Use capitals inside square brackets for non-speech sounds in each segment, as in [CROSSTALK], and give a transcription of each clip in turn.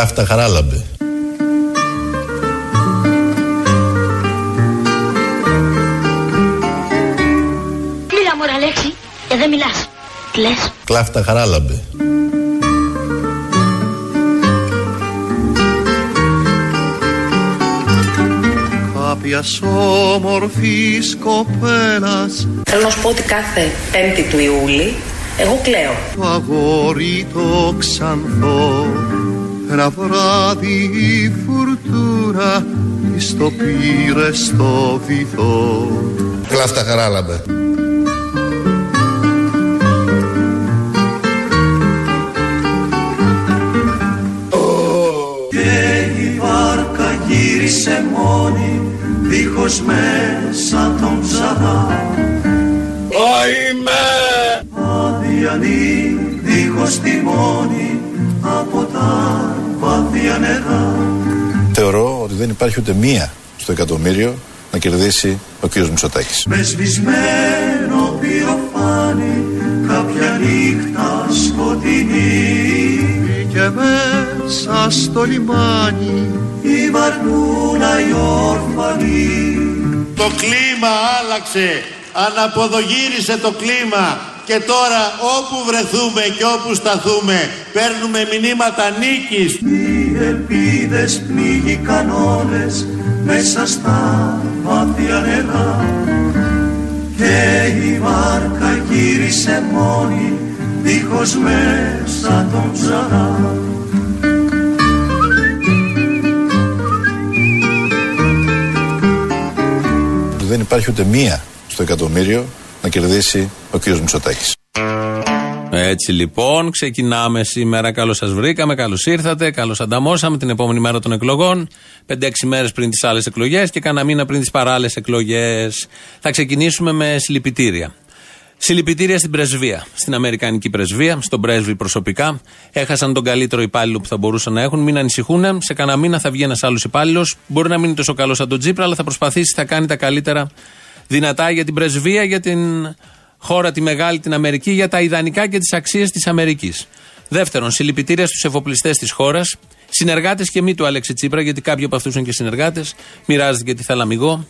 Κλάφτα χαράλαμπε. Μίλα μωρά λέξη, και δεν μιλάς. Τι λες; Κλάφτα χαράλαμπε. Κάποιας όμορφης κοπέλας Θέλω να σου πω ότι κάθε 5η του Ιούλη εγώ κλαίω. το αγόρι το ξανθό ένα βράδυ η φουρτούνα της το πήρε στο βυθό. Κλάφτα χαράλαμπε. και η βάρκα γύρισε μόνη δίχως μέσα τον ψαρά Αδιανή δίχως τιμόνι από τα βάθια νερά Θεωρώ ότι δεν υπάρχει ούτε μία στο εκατομμύριο να κερδίσει ο κύριος Μητσοτάκης. με σβησμένο πυροφάνι κάποια νύχτα σκοτεινή. Και μέσα στο λιμάνι. Η βαρκούνα η όρφανη. Το κλίμα άλλαξε, αναποδογύρισε το κλίμα και τώρα όπου βρεθούμε και όπου σταθούμε παίρνουμε μηνύματα νίκης. Οι ελπίδες πνίγηκαν όλες μέσα στα βάθια νερά και η βάρκα γύρισε μόνη δίχως μέσα τον ψαρά Δεν υπάρχει ούτε μία στο εκατομμύριο να κερδίσει ο κύριος Μητσοτάκης. Έτσι λοιπόν, ξεκινάμε σήμερα. Καλώς σας βρήκαμε, καλώς ήρθατε, καλώς ανταμώσαμε την επόμενη μέρα των εκλογών. 5-6 μέρες πριν τις άλλες εκλογές και κάνα μήνα πριν τις παράλληλες εκλογές. Θα ξεκινήσουμε με συλληπιτήρια. Συλληπιτήρια στην πρεσβεία, στην Αμερικανική πρεσβεία, στον πρέσβη προσωπικά. Έχασαν τον καλύτερο υπάλληλο που θα μπορούσαν να έχουν. Μην ανησυχούν. Σε κανένα μήνα θα βγει ένας άλλος υπάλληλος. Μπορεί να μην είναι τόσο καλός σαν τον Τζίπρα, αλλά θα προσπαθήσει, θα κάνει τα καλύτερα δυνατά για την πρεσβεία, για την χώρα τη μεγάλη, την Αμερική, για τα ιδανικά και τις αξίες της Αμερικής. Δεύτερον, συλληπιτήρια στους εφοπλιστές της χώρας, συνεργάτες και μη του Αλέξη Τσίπρα, γιατί κάποιοι από αυτούς είναι και συνεργάτες. Μοιράζεται και τη θαλαμιγό.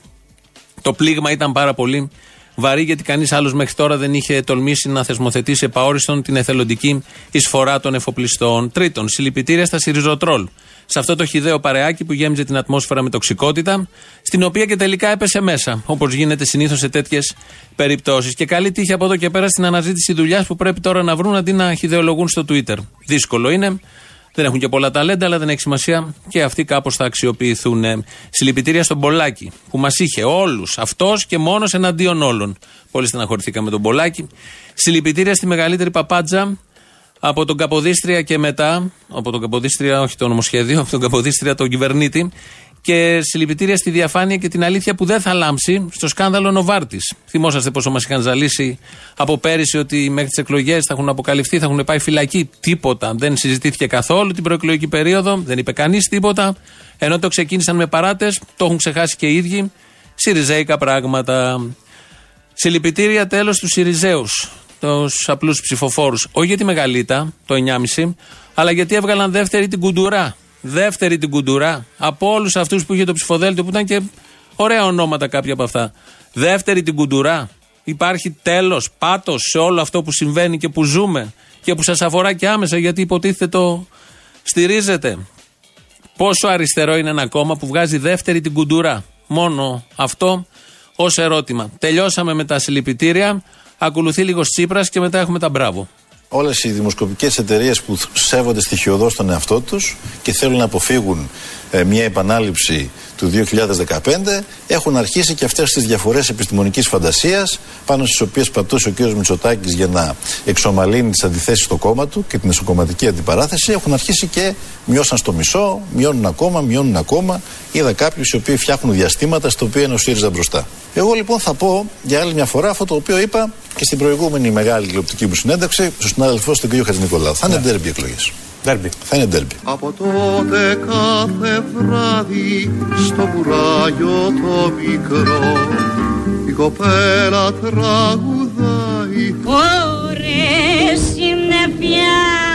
Το πλήγμα ήταν πάρα πολύ βαρύ, γιατί κανείς άλλος μέχρι τώρα δεν είχε τολμήσει να θεσμοθετήσει επαόριστον την εθελοντική εισφορά των εφοπλιστών. Τρίτον, συλληπιτήρια στα Σιριζοτρόλ. Σε αυτό το χιδαίο παρεάκι που γέμιζε την ατμόσφαιρα με τοξικότητα, στην οποία και τελικά έπεσε μέσα, όπως γίνεται συνήθως σε τέτοιες περιπτώσεις. Και καλή τύχη από εδώ και πέρα στην αναζήτηση δουλειάς που πρέπει τώρα να βρουν αντί να χιδεολογούν στο Twitter. Δύσκολο είναι. Δεν έχουν και πολλά ταλέντα, αλλά δεν έχει σημασία και αυτοί κάπως θα αξιοποιηθούν. Συλληπιτήρια στον Πολάκη, που μας είχε όλους, αυτός και μόνος εναντίον όλων. Πολύ στεναχωρηθήκαμε με τον Πολάκη. Συλληπιτήρια στη μεγαλύτερη παπάντζα από τον Καποδίστρια και μετά, από τον Καποδίστρια, όχι το νομοσχέδιο, από τον Καποδίστρια τον κυβερνήτη, και συλληπιτήρια στη διαφάνεια και την αλήθεια που δεν θα λάμψει στο σκάνδαλο Νοβάρτης. Θυμόσαστε πόσο μας είχαν ζαλίσει από πέρυσι ότι μέχρι τις εκλογές θα έχουν αποκαλυφθεί, θα έχουν πάει φυλακή. Τίποτα. Δεν συζητήθηκε καθόλου την προεκλογική περίοδο, δεν είπε κανείς τίποτα. Ενώ το ξεκίνησαν με παράτες, το έχουν ξεχάσει και οι ίδιοι. Σιριζέικα πράγματα. Συλληπιτήρια τέλος του Σιριζέους, του απλούς ψηφοφόρους. Όχι για τη μεγαλύτα, το 9,5, αλλά γιατί έβγαλαν δεύτερη την κουντουρά. Δεύτερη την κουντουρά. Από όλους αυτούς που είχε το ψηφοδέλτιο, που ήταν και ωραία ονόματα κάποια από αυτά. Δεύτερη την κουντουρά. Υπάρχει τέλος, πάτος σε όλο αυτό που συμβαίνει και που ζούμε και που σας αφορά και άμεσα γιατί υποτίθεται το στηρίζετε. Πόσο αριστερό είναι ένα κόμμα που βγάζει δεύτερη την κουντουρά. Μόνο αυτό ως ερώτημα. Τελειώσαμε με τα συλληπιτήρια. Ακολουθεί λίγος Τσίπρας και μετά έχουμε τα μπράβο. Όλες οι δημοσκοπικές εταιρείες που σέβονται στοιχειοδός τον εαυτό τους και θέλουν να αποφύγουν ε, μια επανάληψη του 2015 έχουν αρχίσει και αυτές τις διαφορές επιστημονικής φαντασίας πάνω στις οποίες πατούσε ο κ. Μητσοτάκης για να εξομαλύνει τις αντιθέσεις στο κόμμα του και την εσωκομματική αντιπαράθεση. Έχουν αρχίσει και μειώσαν στο μισό, μειώνουν ακόμα, μειώνουν ακόμα. Είδα κάποιους οι οποίοι φτιάχνουν διαστήματα στο οποίο είναι ο ΣΥΡΙΖΑ μπροστά. Εγώ λοιπόν θα πω για άλλη μια φορά αυτό το οποίο είπα και στην προηγούμενη μεγάλη τηλεοπτική μου συνέντευξη στον συνάδελφό τον κ. Χατζηνικολάου. Θα είναι ντέρμπι εκλογές. Θα είναι ντέρμπι. Από τότε κάθε βράδυ στο βουράγιο το μικρό η κοπέλα τραγουδάει. Ωρες συννεφιάς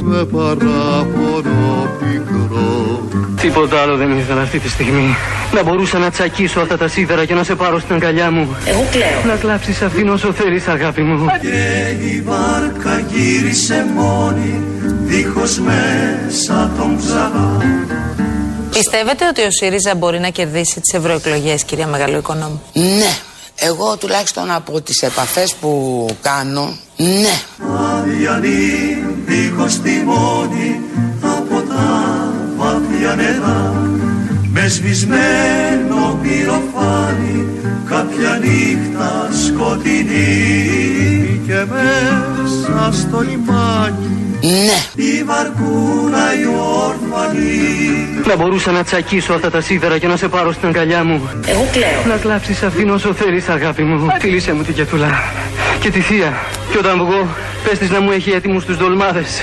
με παράπονο πικρό Τίποτα άλλο δεν ήθελα αυτή τη στιγμή. Να μπορούσα να τσακίσω αυτά τα σίδερα και να σε πάρω στην αγκαλιά μου. Εγώ κλαίω. Να κλάψεις αυτήν όσο θέλεις αγάπη μου. Και η βάρκα γύρισε μόνη δίχως μέσα τον ψαρά Πιστεύετε ότι ο ΣΥΡΙΖΑ μπορεί να κερδίσει τις ευρωεκλογές, κυρία Μεγαλοοικονόμου. Ναι. Εγώ τουλάχιστον από τις επαφές που κάνω, ναι. Αδιανή δίχως τιμόνι από τα βάθια νερά με σβησμένο πυροφάνι κάποια νύχτα σκοτεινή και μέσα στο λιμάνι Ναι. η βαρκούνα η όρφανη Να μπορούσα να τσακίσω αυτά τα σίδερα και να σε πάρω στην αγκαλιά μου. Εγώ κλαίω. Να κλάψεις αυτήν όσο θέλεις αγάπη μου. Φίλησέ μου την Κετούλα. Και τη θεία. Και όταν βγω, πες της να μου έχει έτοιμους τους δολμάδες.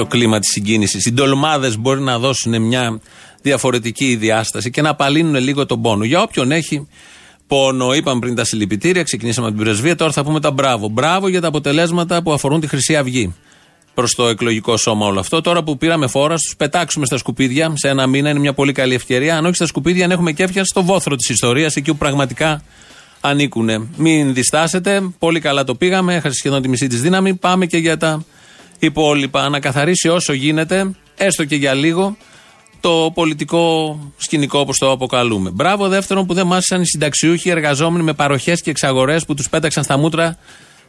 Στο κλίμα της συγκίνησης. Οι ντολμάδες μπορεί να δώσουν μια διαφορετική διάσταση και να απαλύνουν λίγο τον πόνο. Για όποιον έχει πόνο, είπαμε πριν τα συλληπιτήρια, ξεκινήσαμε από την πρεσβεία, τώρα θα πούμε τα μπράβο. Μπράβο για τα αποτελέσματα που αφορούν τη Χρυσή Αυγή. Προς το εκλογικό σώμα όλο αυτό. Τώρα που πήραμε φόρα, τους πετάξουμε στα σκουπίδια σε ένα μήνα είναι μια πολύ καλή ευκαιρία. Αν όχι στα σκουπίδια, αν έχουμε κέφια στο βόθρο της ιστορίας, εκεί που πραγματικά ανήκουν. Μην διστάσετε. Πολύ καλά το πήγαμε. Έχασε σχεδόν τη μισή της δύναμη. Πάμε και για τα υπόλοιπα. Να καθαρίσει όσο γίνεται, έστω και για λίγο, το πολιτικό σκηνικό όπως το αποκαλούμε. Μπράβο δεύτερον που δεν μάσησαν οι συνταξιούχοι εργαζόμενοι με παροχές και εξαγορές που τους πέταξαν στα μούτρα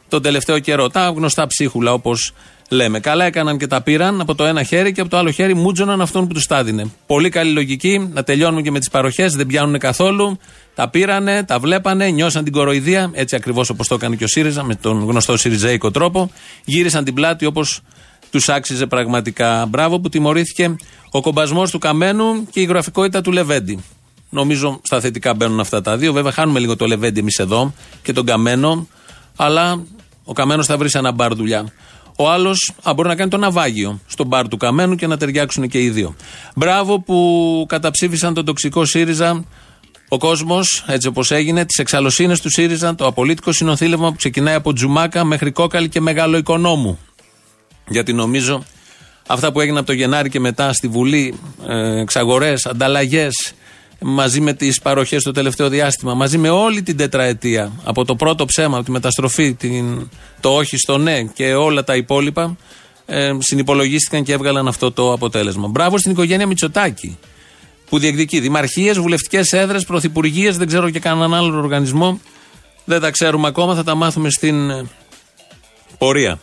τον τελευταίο καιρό. Τα γνωστά ψίχουλα όπως λέμε. Καλά έκαναν και τα πήραν από το ένα χέρι και από το άλλο χέρι μούτζωναν αυτόν που τους τα δίνε. Πολύ καλή λογική. Να τελειώνουμε και με τις παροχές, δεν πιάνουν καθόλου. Τα πήρανε, τα βλέπανε, νιώσαν την κοροϊδία, έτσι ακριβώς όπως το έκανε και ο ΣΥΡΙΖΑ, με τον γνωστό Σιριζέικο τρόπο. Γύρισαν την πλάτη όπως τους άξιζε πραγματικά. Μπράβο που τιμωρήθηκε ο κομπασμός του Καμένου και η γραφικότητα του Λεβέντη. Νομίζω στα θετικά μπαίνουν αυτά τα δύο. Βέβαια, χάνουμε λίγο το Λεβέντη εμείς εδώ και τον Καμένο, αλλά ο Καμένος θα βρει σε ένα μπαρ δουλειά. Ο άλλος μπορεί να κάνει το ναυάγιο στον μπαρ του Καμένου και να ταιριάξουν και οι δύο. Μπράβο που καταψήφισαν τον τοξικό ΣΥΡΙΖΑ ο κόσμος, έτσι όπως έγινε, τις εξαλωσίνε του ΣΥΡΙΖΑ, το απολύτικο συνοθήλευμα που ξεκινάει από Τζουμάκα μέχρι Κόκαλη και Μεγάλο Οικονόμου. Γιατί νομίζω αυτά που έγιναν από το Γενάρη και μετά στη Βουλή, ε, εξαγορές, ανταλλαγές, μαζί με τις παροχές το τελευταίο διάστημα, μαζί με όλη την τετραετία, από το πρώτο ψέμα, από τη μεταστροφή, την, το όχι στο ναι και όλα τα υπόλοιπα, ε, συνυπολογίστηκαν και έβγαλαν αυτό το αποτέλεσμα. Μπράβο στην οικογένεια Μητσοτάκη που διεκδικεί δημαρχίες, βουλευτικές έδρες, πρωθυπουργίες, δεν ξέρω και κανέναν άλλο οργανισμό. Δεν τα ξέρουμε ακόμα, θα τα μάθουμε στην ε, πορεία.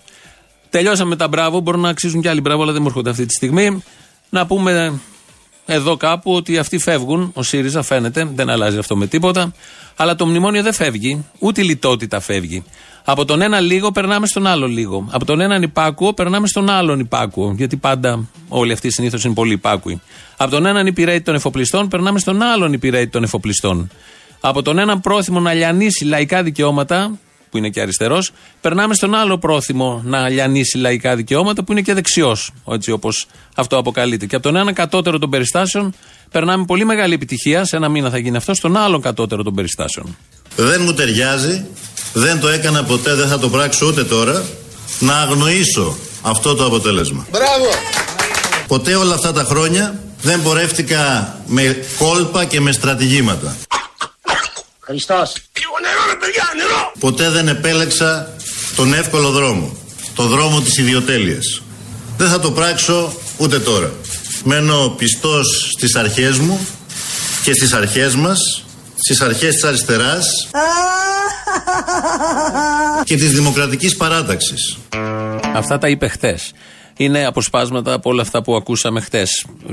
Τελειώσαμε τα μπράβο, μπορούν να αξίζουν και άλλοι μπράβο, αλλά δεν μου έρχονται αυτή τη στιγμή. Να πούμε εδώ κάπου ότι αυτοί φεύγουν. Ο ΣΥΡΙΖΑ φαίνεται, δεν αλλάζει αυτό με τίποτα. Αλλά το μνημόνιο δεν φεύγει, ούτε η λιτότητα φεύγει. Από τον ένα λίγο περνάμε στον άλλο λίγο. Από τον έναν υπάκουο περνάμε στον άλλον υπάκουο. Γιατί πάντα όλοι αυτοί συνήθως είναι πολύ υπάκουοι. Από τον έναν υπηρέτη των εφοπλιστών περνάμε στον άλλον υπηρέτη των εφοπλιστών. Από τον έναν πρόθυμο να λιανίσει λαϊκά δικαιώματα, που είναι και αριστερός, περνάμε στον άλλο πρόθυμο να λιανίσει λαϊκά δικαιώματα, που είναι και δεξιός, έτσι όπως αυτό αποκαλείται. Και από τον έναν κατώτερο των περιστάσεων περνάμε πολύ μεγάλη επιτυχία, σε ένα μήνα θα γίνει αυτό, στον άλλον κατώτερο των περιστάσεων. Δεν μου ταιριάζει, δεν το έκανα ποτέ, δεν θα το πράξω ούτε τώρα, να αγνοήσω αυτό το αποτέλεσμα. Μπράβο. Ποτέ όλα αυτά τα χρόνια δεν πορεύτηκα με κόλπα και με στρατηγήματα. Χριστός. Ποτέ δεν επέλεξα τον εύκολο δρόμο, το δρόμο της ιδιοτέλειας. Δεν θα το πράξω ούτε τώρα. Μένω πιστός στις αρχές μου και στις αρχές μας, στις αρχές της αριστεράς [LAUGHS] και της δημοκρατικής παράταξης. Αυτά τα είπε χτε. Είναι αποσπάσματα από όλα αυτά που ακούσαμε χτε.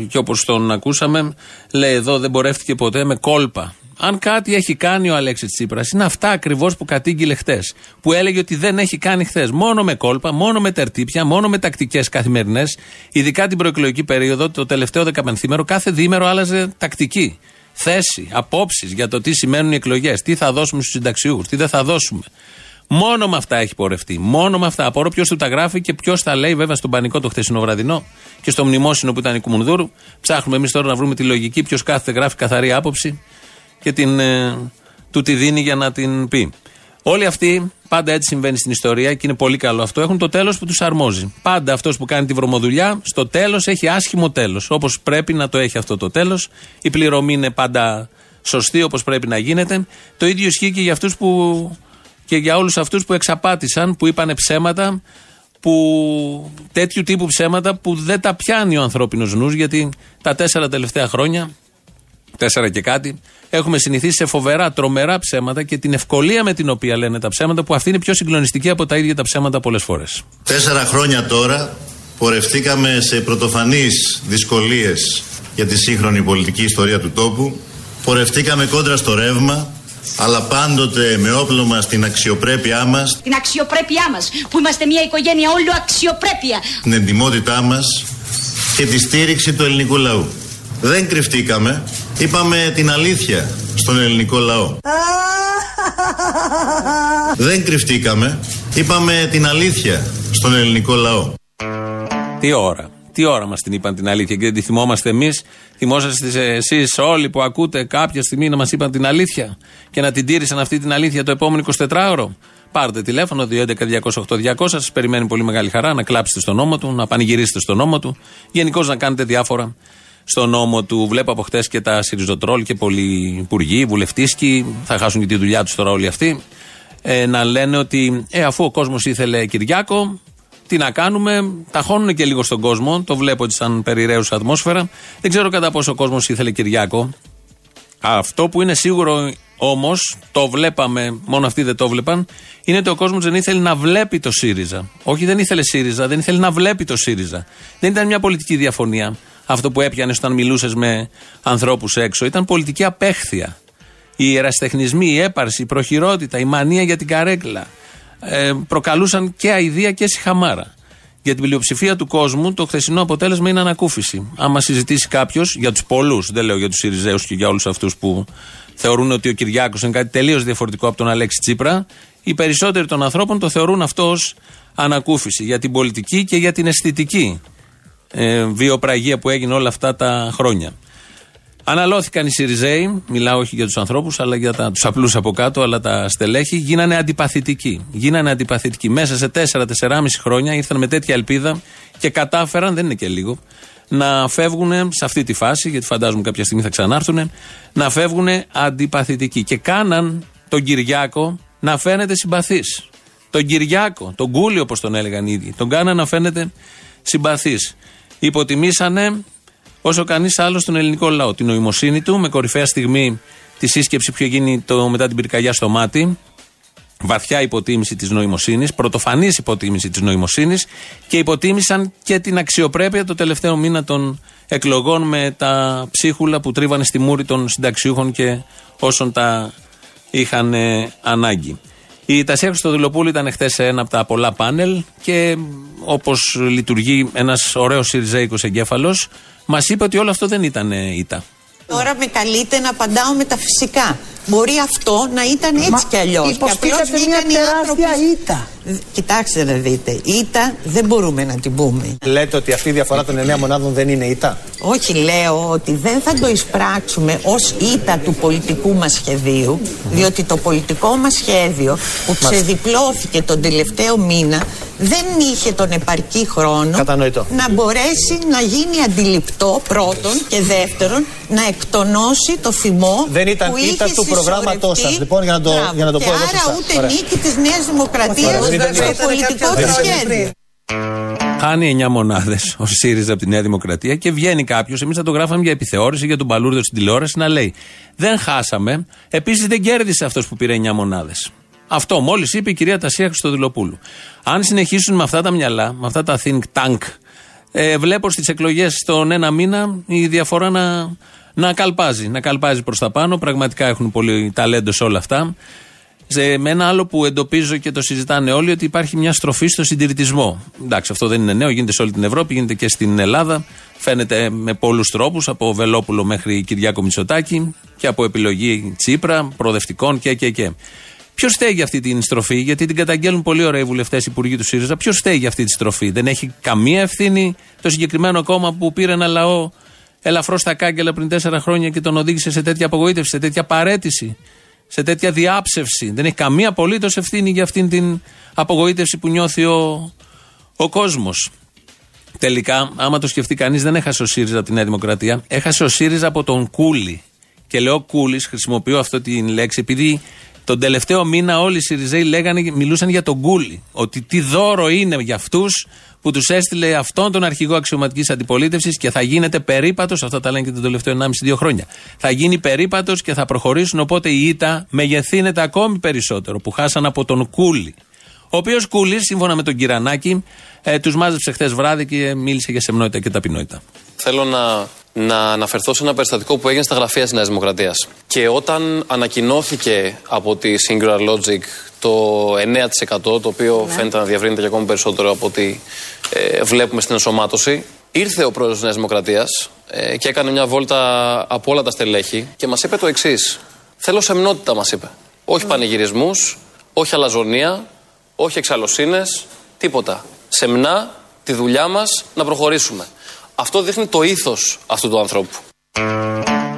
Και όπως τον ακούσαμε, λέει εδώ δεν πορεύτηκε ποτέ με κόλπα. Αν κάτι έχει κάνει ο Αλέξης Τσίπρας, είναι αυτά ακριβώς που κατήγγειλε χτε. Που έλεγε ότι δεν έχει κάνει χθες. Μόνο με κόλπα, μόνο με τερτύπια, μόνο με τακτικές καθημερινές. Ειδικά την προεκλογική περίοδο, το τελευταίο δεκαπενθήμερο, κάθε διήμερο άλλαζε τακτική. Θέση, απόψεις για το τι σημαίνουν οι εκλογές, τι θα δώσουμε στους συνταξιούχους, τι δεν θα δώσουμε. Μόνο με αυτά έχει πορευτεί. Μόνο με αυτά. Απορώ ποιος του τα γράφει και ποιος τα λέει, βέβαια, στον πανικό το χθεσινό βραδινό και στο μνημόσυνο που ήταν η Κουμουνδούρου. Ψάχνουμε εμείς τώρα να βρούμε τη λογική, ποιος κάθεται γράφει καθαρή άποψη και την, ε, του τη δίνει για να την πει. Όλοι αυτοί Πάντα έτσι συμβαίνει στην ιστορία και είναι πολύ καλό αυτό. Έχουν το τέλος που τους αρμόζει. Πάντα αυτός που κάνει τη βρωμοδουλειά, στο τέλος έχει άσχημο τέλος. Όπως πρέπει να το έχει αυτό το τέλος. Η πληρωμή είναι πάντα σωστή όπως πρέπει να γίνεται. Το ίδιο ισχύει και για αυτούς που. και για όλους αυτούς που εξαπάτησαν, που είπαν ψέματα, που τέτοιου τύπου ψέματα που δεν τα πιάνει ο ανθρώπινος νους, γιατί τα τέσσερα τελευταία χρόνια, τέσσερα και κάτι, έχουμε συνηθίσει σε φοβερά, τρομερά ψέματα και την ευκολία με την οποία λένε τα ψέματα, που αυτή είναι πιο συγκλονιστική από τα ίδια τα ψέματα πολλές φορές. Τέσσερα χρόνια τώρα πορευτήκαμε σε πρωτοφανείς δυσκολίες για τη σύγχρονη πολιτική ιστορία του τόπου. Πορευτήκαμε κόντρα στο ρεύμα, αλλά πάντοτε με όπλο μας την αξιοπρέπειά μας, Την αξιοπρέπειά μας, που είμαστε μια οικογένεια όλο αξιοπρέπεια. την εντιμότητά μας και τη στήριξη του ελληνικού λαού. Δεν κρυφτήκαμε, είπαμε την αλήθεια στον ελληνικό λαό. Δεν κρυφτήκαμε, είπαμε την αλήθεια στον ελληνικό λαό. Τι ώρα. Τι ώρα μας την είπαν την αλήθεια και δεν τη θυμόμαστε εμείς. Θυμόσαστε εσείς όλοι που ακούτε κάποια στιγμή να μας είπαν την αλήθεια και να την τήρησαν αυτή την αλήθεια το επόμενο 24ωρο. Πάρτε τηλέφωνο 211-208-200. Σας περιμένει πολύ μεγάλη χαρά να κλάψετε στον νόμο του, να πανηγυρίσετε στον νόμο του. Γενικώς να κάνετε διάφορα στον νόμο του. Βλέπω από χτες και τα Σιριζοτρόλ και πολλοί υπουργοί, βουλευτήσκοι, θα χάσουν και τη δουλειά τους τώρα όλοι αυτοί. Ε, να λένε ότι ε, αφού ο κόσμος ήθελε Κυριάκο, τι να κάνουμε, ταχώνουν και λίγο στον κόσμο. Το βλέπω έτσι σαν περιραίουσα ατμόσφαιρα. Δεν ξέρω κατά πόσο ο κόσμος ήθελε Κυριάκο. Αυτό που είναι σίγουρο όμως, το βλέπαμε, μόνο αυτοί δεν το βλέπαν, είναι ότι ο κόσμος δεν ήθελε να βλέπει το ΣΥΡΙΖΑ. Όχι, δεν ήθελε ΣΥΡΙΖΑ, δεν ήθελε να βλέπει το ΣΥΡΙΖΑ. Δεν ήταν μια πολιτική διαφωνία. Αυτό που έπιανε όταν μιλούσες με ανθρώπους έξω. Ήταν πολιτική απέχθεια. Οι εραστεχνισμοί, η έπαρση, η προχειρότητα, η μανία για την καρέκλα ε, προκαλούσαν και αηδία και συχαμάρα. Για την πλειοψηφία του κόσμου το χθεσινό αποτέλεσμα είναι ανακούφιση. Άμα συζητήσει κάποιος, για τους πολλούς, δεν λέω για τους Ιριζέους και για όλους αυτούς που θεωρούν ότι ο Κυριάκος είναι κάτι τελείως διαφορετικό από τον Αλέξη Τσίπρα, οι περισσότεροι των ανθρώπων το θεωρούν αυτό ως ανακούφιση για την πολιτική και για την αισθητική ε, βιοπραγία που έγινε όλα αυτά τα χρόνια. Αναλώθηκαν οι Σιριζέοι, μιλάω όχι για τους ανθρώπους, αλλά για τους απλούς από κάτω, αλλά τα στελέχη, γίνανε αντιπαθητικοί. Γίνανε αντιπαθητικοί. Μέσα σε 4-4,5 χρόνια ήρθαν με τέτοια ελπίδα και κατάφεραν, δεν είναι και λίγο, να φεύγουν σε αυτή τη φάση, γιατί φαντάζομαι κάποια στιγμή θα ξανάρθουν, να φεύγουν αντιπαθητικοί. Και κάναν τον Κυριάκο να φαίνεται συμπαθής. Τον Κυριάκο, τον Κούλι όπως τον έλεγαν οι ίδιοι, τον κάναν να φαίνεται συμπαθής. Υποτιμήσανε όσο κανείς άλλο στον ελληνικό λαό. Την νοημοσύνη του, με κορυφαία στιγμή τη σύσκεψη που είχε γίνει το, μετά την πυρκαγιά στο μάτι. Βαθιά υποτίμηση της νοημοσύνης, πρωτοφανής υποτίμηση της νοημοσύνης και υποτίμησαν και την αξιοπρέπεια το τελευταίο μήνα των εκλογών με τα ψίχουλα που τρίβανε στη μούρη των συνταξιούχων και όσων τα είχαν ε, ανάγκη. Η Τασία Χριστοδουλοπούλου ήταν χθες σε ένα από τα πολλά πάνελ και όπως λειτουργεί ένας ωραίος Σιριζέικος εγκέφαλος, μας είπε ότι όλο αυτό δεν ήταν ε, ήττα. Τώρα με καλείτε να απαντάω με τα φυσικά. Μπορεί αυτό να ήταν έτσι κι αλλιώς. υποστήκατε μια τεράστια ήττα. Κοιτάξτε να δείτε. Ήττα δεν μπορούμε να την πούμε. Λέτε ότι αυτή η διαφορά των 9 μονάδων δεν είναι ήττα; Όχι, λέω ότι δεν θα το εισπράξουμε ως ήττα του πολιτικού μας σχεδίου, διότι το πολιτικό μας σχέδιο που ξεδιπλώθηκε τον τελευταίο μήνα δεν είχε τον επαρκή χρόνο Κατανοητό. να μπορέσει να γίνει αντιληπτό πρώτον και δεύτερον να εκτονώσει το θυμό Δεν ήταν που ήττα είχε του προγράμματός συσσωρευτεί. σας. Λοιπόν, για να το- Μπράβο. για να το και πω εδώ άρα σωστά. ούτε Ωραία. νίκη της Νέας Δημοκρατίας Ωραία, δεν ήταν στο ήττα. πολιτικό του σχέδιο. Χάνει 9 μονάδες ο ΣΥΡΙΖΑ από τη Νέα Δημοκρατία και βγαίνει κάποιος. Εμείς θα το γράφαμε για επιθεώρηση, για τον Παλούρδο στην τηλεόραση να λέει: Δεν χάσαμε. Επίσης δεν κέρδισε αυτός που πήρε 9 μονάδες. Αυτό μόλις είπε η κυρία Τασία Χριστοδηλοπούλου. Αν συνεχίσουν με αυτά τα μυαλά, με αυτά τα think tank, ε, βλέπω στις εκλογές στον ένα μήνα η διαφορά να, να καλπάζει. Να καλπάζει προς τα πάνω. Πραγματικά έχουν πολύ ταλέντο σε όλα αυτά. Σε, με ένα άλλο που εντοπίζω και το συζητάνε όλοι, ότι υπάρχει μια στροφή στο συντηρητισμό. Εντάξει, αυτό δεν είναι νέο, γίνεται σε όλη την Ευρώπη, γίνεται και στην Ελλάδα. Φαίνεται με πολλούς τρόπους, από Βελόπουλο μέχρι Κυριάκο Μητσοτάκη και από επιλογή Τσίπρα, προοδευτικών και και και. Ποιος φταίει για αυτή την στροφή, γιατί την καταγγέλνουν πολύ ωραία οι βουλευτές, οι υπουργοί του ΣΥΡΙΖΑ. Ποιος φταίει για αυτή τη στροφή, δεν έχει καμία ευθύνη το συγκεκριμένο κόμμα που πήρε ένα λαό ελαφρώς στα κάγκελα πριν τέσσερα χρόνια και τον οδήγησε σε τέτοια απογοήτευση, σε τέτοια παρέτηση. σε τέτοια διάψευση. Δεν έχει καμία απολύτως ευθύνη για αυτήν την απογοήτευση που νιώθει ο, ο κόσμος. Τελικά, άμα το σκεφτεί κανείς, δεν έχασε ο ΣΥΡΙΖΑ από τη Νέα Δημοκρατία. Έχασε ο ΣΥΡΙΖΑ από τον Κούλι. Και λέω Κούλις, χρησιμοποιώ αυτή τη λέξη, επειδή τον τελευταίο μήνα όλοι οι ΣΥΡΙΖΑΙ λέγανε, μιλούσαν για τον Κούλι. Ότι τι δώρο είναι για αυτούς που τους έστειλε αυτόν τον αρχηγό αξιωματικής αντιπολίτευσης και θα γίνεται περίπατος. Αυτά τα λένε και τον τελευταίο 1,5-2 χρόνια. Θα γίνει περίπατος και θα προχωρήσουν. Οπότε η ήττα μεγεθύνεται ακόμη περισσότερο που χάσαν από τον Κούλι. Ο οποίος Κούλης, σύμφωνα με τον Κυρανάκη, ε, τους μάζεψε χθες βράδυ και μίλησε για σεμνότητα και ταπεινότητα. Θέλω να, να αναφερθώ σε ένα περιστατικό που έγινε στα γραφεία της Νέας Δημοκρατίας. Και όταν ανακοινώθηκε από τη Singular Logic το 9% το οποίο Ναι. φαίνεται να διαβρύνεται και ακόμη περισσότερο από ό,τι ε, βλέπουμε στην ενσωμάτωση. Ήρθε ο πρόεδρος της Νέας Δημοκρατίας ε, και έκανε μια βόλτα από όλα τα στελέχη και μας είπε το εξής. Θέλω σεμνότητα, μας είπε. Όχι πανηγυρισμούς, όχι αλαζονία, όχι εξαλωσίνες, τίποτα. Σεμνά τη δουλειά μας να προχωρήσουμε. Αυτό δείχνει το ήθος αυτού του ανθρώπου.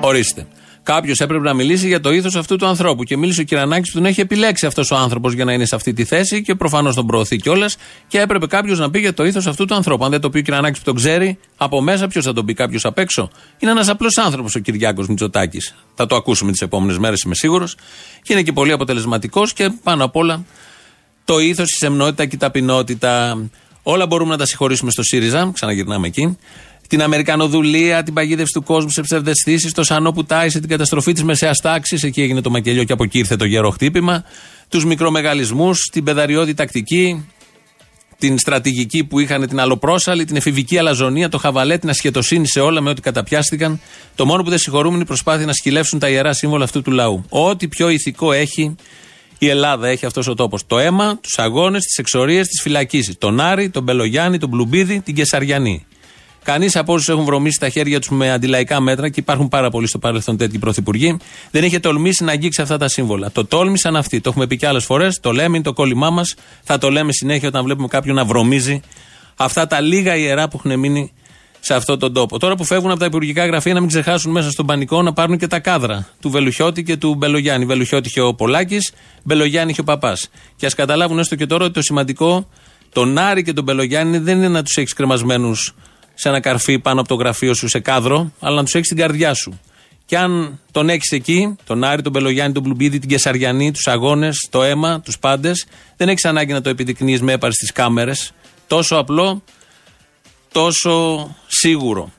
Ορίστε. Κάποιος έπρεπε να μιλήσει για το ήθος αυτού του ανθρώπου. Και μίλησε ο Κυρανάκης που τον έχει επιλέξει αυτός ο άνθρωπος για να είναι σε αυτή τη θέση και προφανώς τον προωθεί κιόλας. Και έπρεπε κάποιος να πει για το ήθος αυτού του ανθρώπου. Αν δεν το πει ο Κυρανάκης που τον ξέρει, από μέσα ποιος θα τον πει, κάποιος απ' έξω. Είναι ένας απλός άνθρωπος ο Κυριάκος Μητσοτάκης. Θα το ακούσουμε τις επόμενες μέρες, είμαι σίγουρος. Και είναι και πολύ αποτελεσματικός και πάνω απ' όλα το ήθος, η σεμνότητα και η ταπεινότητα. Όλα μπορούμε να τα συγχωρήσουμε στο ΣΥΡΙΖΑ, ξαναγυρνάμε εκεί. Την Αμερικανοδουλία, την παγίδευση του κόσμου σε ψευδεστήσεις, το σανό που τάισε, την καταστροφή της μεσαίας τάξης, εκεί έγινε το μακελιό και από εκεί ήρθε το γερό χτύπημα. Τους μικρομεγαλισμούς, την πεδαριώδη τακτική, την στρατηγική που είχαν την αλλοπρόσαλη, την εφηβική αλαζονία, το χαβαλέ, την ασχετοσύνη σε όλα με ό,τι καταπιάστηκαν. Το μόνο που δεν συγχωρούμε είναι η προσπάθεια να σκυλεύσουν τα ιερά σύμβολα αυτού του λαού. Ό,τι πιο ηθικό έχει η Ελλάδα, έχει αυτός ο τόπος. Το αίμα, τους αγώνες, τις εξορίες, τις φυλακίσεις. Τον Άρη, τον Μπελογιάννη, τον Μπλουμπίδη, την Κεσαριανή. Κανείς από όσους έχουν βρωμίσει τα χέρια τους με αντιλαϊκά μέτρα, και υπάρχουν πάρα πολλοί στο παρελθόν τέτοιοι πρωθυπουργοί, δεν είχε τολμήσει να αγγίξει αυτά τα σύμβολα. Το τόλμησαν αυτοί. Το έχουμε πει και άλλες φορές. Το λέμε, είναι το κόλλημά μας. Θα το λέμε συνέχεια όταν βλέπουμε κάποιον να βρωμίζει αυτά τα λίγα ιερά που έχουν μείνει σε αυτόν τον τόπο. Τώρα που φεύγουν από τα υπουργικά γραφεία, να μην ξεχάσουν μέσα στον πανικό να πάρουν και τα κάδρα του Βελουχιώτη και του Μπελογιάννη. Βελουχιώτη είχε ο Πολάκης, Μπελογιάννη είχε ο Παπάς. Και ας καταλάβουν έστω και τώρα ότι το σημαντικό, τον Άρη και τον Μπελογιάννη δεν είναι να τους έχεις κρεμασμένους σε ένα καρφί πάνω από το γραφείο σου σε κάδρο, αλλά να τους έχεις στην καρδιά σου. Και αν τον έχεις εκεί, τον Άρη, τον Μπελογιάννη, τον Πλουμπίδη, την Κεσαριανή, τους αγώνες, το αίμα, τους πάντες, δεν έχεις ανάγκη να το επιδεικνύεις με έπαρση στις κάμερες. Τόσο απλό, τόσο σίγουρο.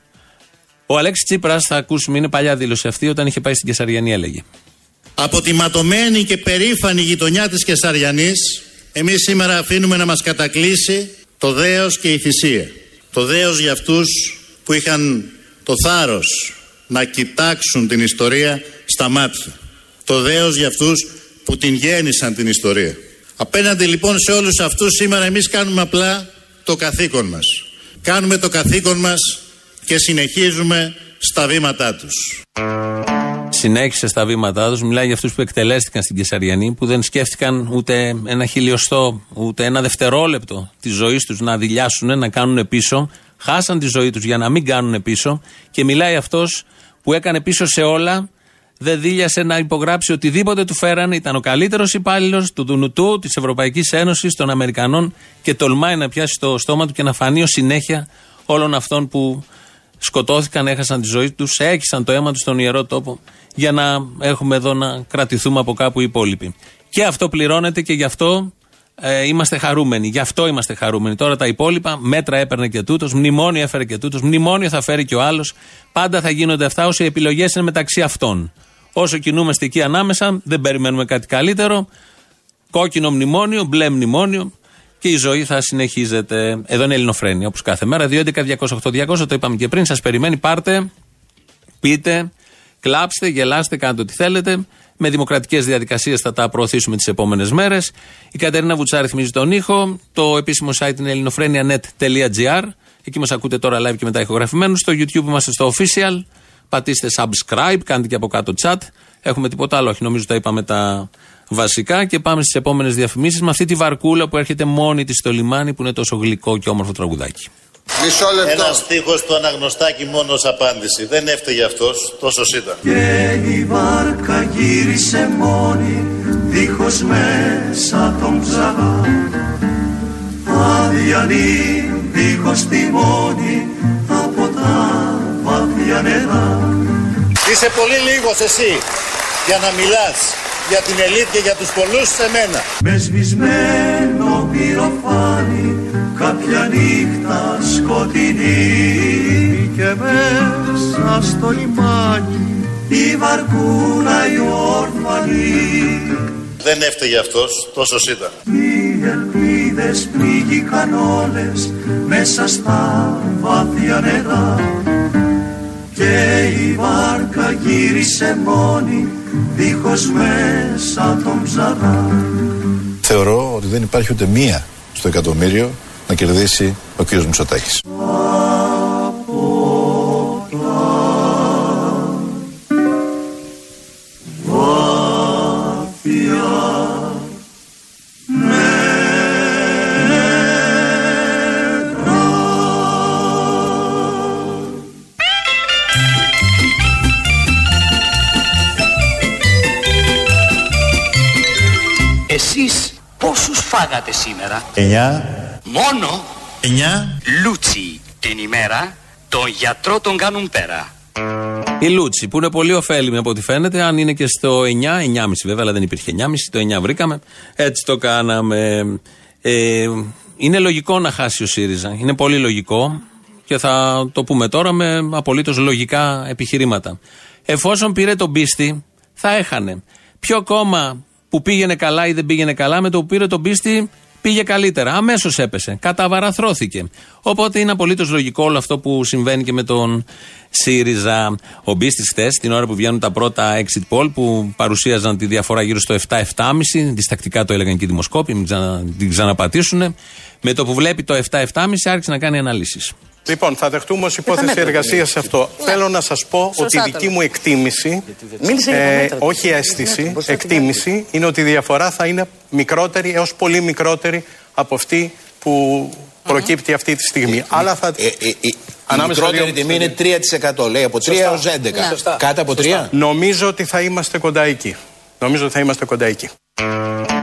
Ο Αλέξης Τσίπρας, θα ακούσουμε, είναι παλιά δήλωση αυτή, όταν είχε πάει στην Κεσαριανή, έλεγε. Από τη ματωμένη και περήφανη γειτονιά της Κεσαριανής, εμείς σήμερα αφήνουμε να μας κατακλείσει το δέος και η θυσία. Το δέος για αυτούς που είχαν το θάρρος να κοιτάξουν την ιστορία στα μάτια. Το δέος για αυτούς που την γέννησαν την ιστορία. Απέναντι λοιπόν σε όλους αυτούς σήμερα εμείς κάνουμε απλά το καθήκον μας. Κάνουμε το καθήκον μας και συνεχίζουμε στα βήματά τους. Συνέχισε στα βήματά τους. Μιλάει για αυτούς που εκτελέστηκαν στην Κεσαριανή, που δεν σκέφτηκαν ούτε ένα χιλιοστό, ούτε ένα δευτερόλεπτο της ζωής τους να δηλιάσουν, να κάνουν πίσω. Χάσαν τη ζωή τους για να μην κάνουν πίσω. Και μιλάει αυτός που έκανε πίσω σε όλα, δεν δίλιασε να υπογράψει οτιδήποτε του φέρανε. Ήταν ο καλύτερος υπάλληλος του Δουνουτού, της Ευρωπαϊκής Ένωσης, των Αμερικανών και τολμάει να πιάσει το στόμα του και να φανεί ως συνέχεια όλων αυτών που σκοτώθηκαν, έχασαν τη ζωή τους, έχισαν το αίμα τους στον ιερό τόπο, για να έχουμε εδώ να κρατηθούμε από κάπου οι υπόλοιποι. Και αυτό πληρώνεται και γι' αυτό ε, είμαστε χαρούμενοι. Γι' αυτό είμαστε χαρούμενοι. Τώρα τα υπόλοιπα, μέτρα έπαιρνε και τούτος, μνημόνιο έφερε και τούτος, μνημόνιο θα φέρει και ο άλλος. Πάντα θα γίνονται αυτά όσο οι επιλογές είναι μεταξύ αυτών. Όσο κινούμαστε εκεί ανάμεσα, δεν περιμένουμε κάτι καλύτερο. Κόκκινο μνημόνιο, μπλε μνημόνιο και η ζωή θα συνεχίζεται. Εδώ είναι Ελληνοφρένια, όπως κάθε μέρα. 2.11.208.200, το είπαμε και πριν. Σας περιμένει, πάρτε, πείτε, κλάψτε, γελάστε, κάντε ό,τι θέλετε. Με δημοκρατικές διαδικασίες θα τα προωθήσουμε τις επόμενες μέρες. Η Κατερίνα Βουτσά ρυθμίζει τον ήχο. Το επίσημο site είναι ελληνοφρένια.net.gr. Εκεί μας ακούτε τώρα live και μετά ηχογραφημένους. Στο YouTube είμαστε στο official. Πατήστε subscribe, κάντε και από κάτω chat. Έχουμε τίποτα άλλο, όχι νομίζω τα είπαμε τα βασικά. Και πάμε στις επόμενες διαφημίσεις με αυτή τη βαρκούλα που έρχεται μόνη της στο λιμάνι που είναι τόσο γλυκό και όμορφο τραγουδάκι. Μισό λεπτό. Ένας στίχος του αναγνωστάκι μόνος ως απάντηση. Δεν έφταιγε αυτός, τόσο ήταν. Και η βάρκα γύρισε μόνη δίχως μέσα τον ψαγά Αδιανή δίχως τιμόνι από τα βάθια νερά Είσαι πολύ λίγος εσύ για να μιλάς για την ελίτ και για τους πολλούς σε μένα. Με σβησμένο πυροφάνι κάποια νύχτα σκοτεινή και μέσα στο λιμάνι η βαρκούνα η όρφανη Δεν έφταιγε αυτός, τόσο ήταν. οι ελπίδες πνίγηκαν όλες μέσα στα βάθια νερά και η βάρκα γύρισε μόνη δίχως μέσα τον ψαρά Θεωρώ ότι δεν υπάρχει ούτε μία στο εκατομμύριο να κερδίσει ο κύριος Μητσοτάκης. Σήμερα Εννιά, Μόνο εννιά, Λούτσι την ημέρα Τον γιατρό τον κάνουν πέρα Η Λούτσι που είναι πολύ ωφέλιμη από ό,τι φαίνεται, αν είναι και στο 9, 9,5 βέβαια, αλλά δεν υπήρχε 9,5, το 9 βρήκαμε. Έτσι το κάναμε. Ε, είναι λογικό να χάσει ο ΣΥΡΙΖΑ. Είναι πολύ λογικό και θα το πούμε τώρα με απολύτως λογικά επιχειρήματα. Εφόσον πήρε τον πίστη, θα έχανε. Ποιο κόμμα που πήγαινε καλά ή δεν πήγαινε καλά, με το που πήρε τον πίστη πήγε καλύτερα. Αμέσως έπεσε. Καταβαραθρώθηκε. Οπότε είναι απολύτως λογικό όλο αυτό που συμβαίνει και με τον ΣΥΡΙΖΑ. Ο Μπίστη χθε, την ώρα που βγαίνουν τα πρώτα exit poll που παρουσίαζαν τη διαφορά γύρω στο 7-7,5, διστακτικά το έλεγαν και οι δημοσκόποι, μην ξανα, την ξαναπατήσουν. Με το που βλέπει το 7-7,5 άρχισε να κάνει αναλύσεις. Λοιπόν, θα δεχτούμε ως υπόθεση μέτρα, εργασίας αυτό. Θέλω να σας πω ότι η δική μου εκτίμηση, Μίλησε για τα ε, μέτρα. όχι αίσθηση, εκτίμηση, είναι ότι η διαφορά θα είναι μικρότερη έως πολύ μικρότερη από αυτή που προκύπτει αυτή τη στιγμή. Αλλά θα. Ε, ε, ε, η Ανάμεσα μικρότερη δύο- τιμή είναι 3%. Λέει από 3 έως 11. Κάτω από 3. Νομίζω ότι θα είμαστε κοντά εκεί. Νομίζω ότι θα είμαστε κοντά εκεί.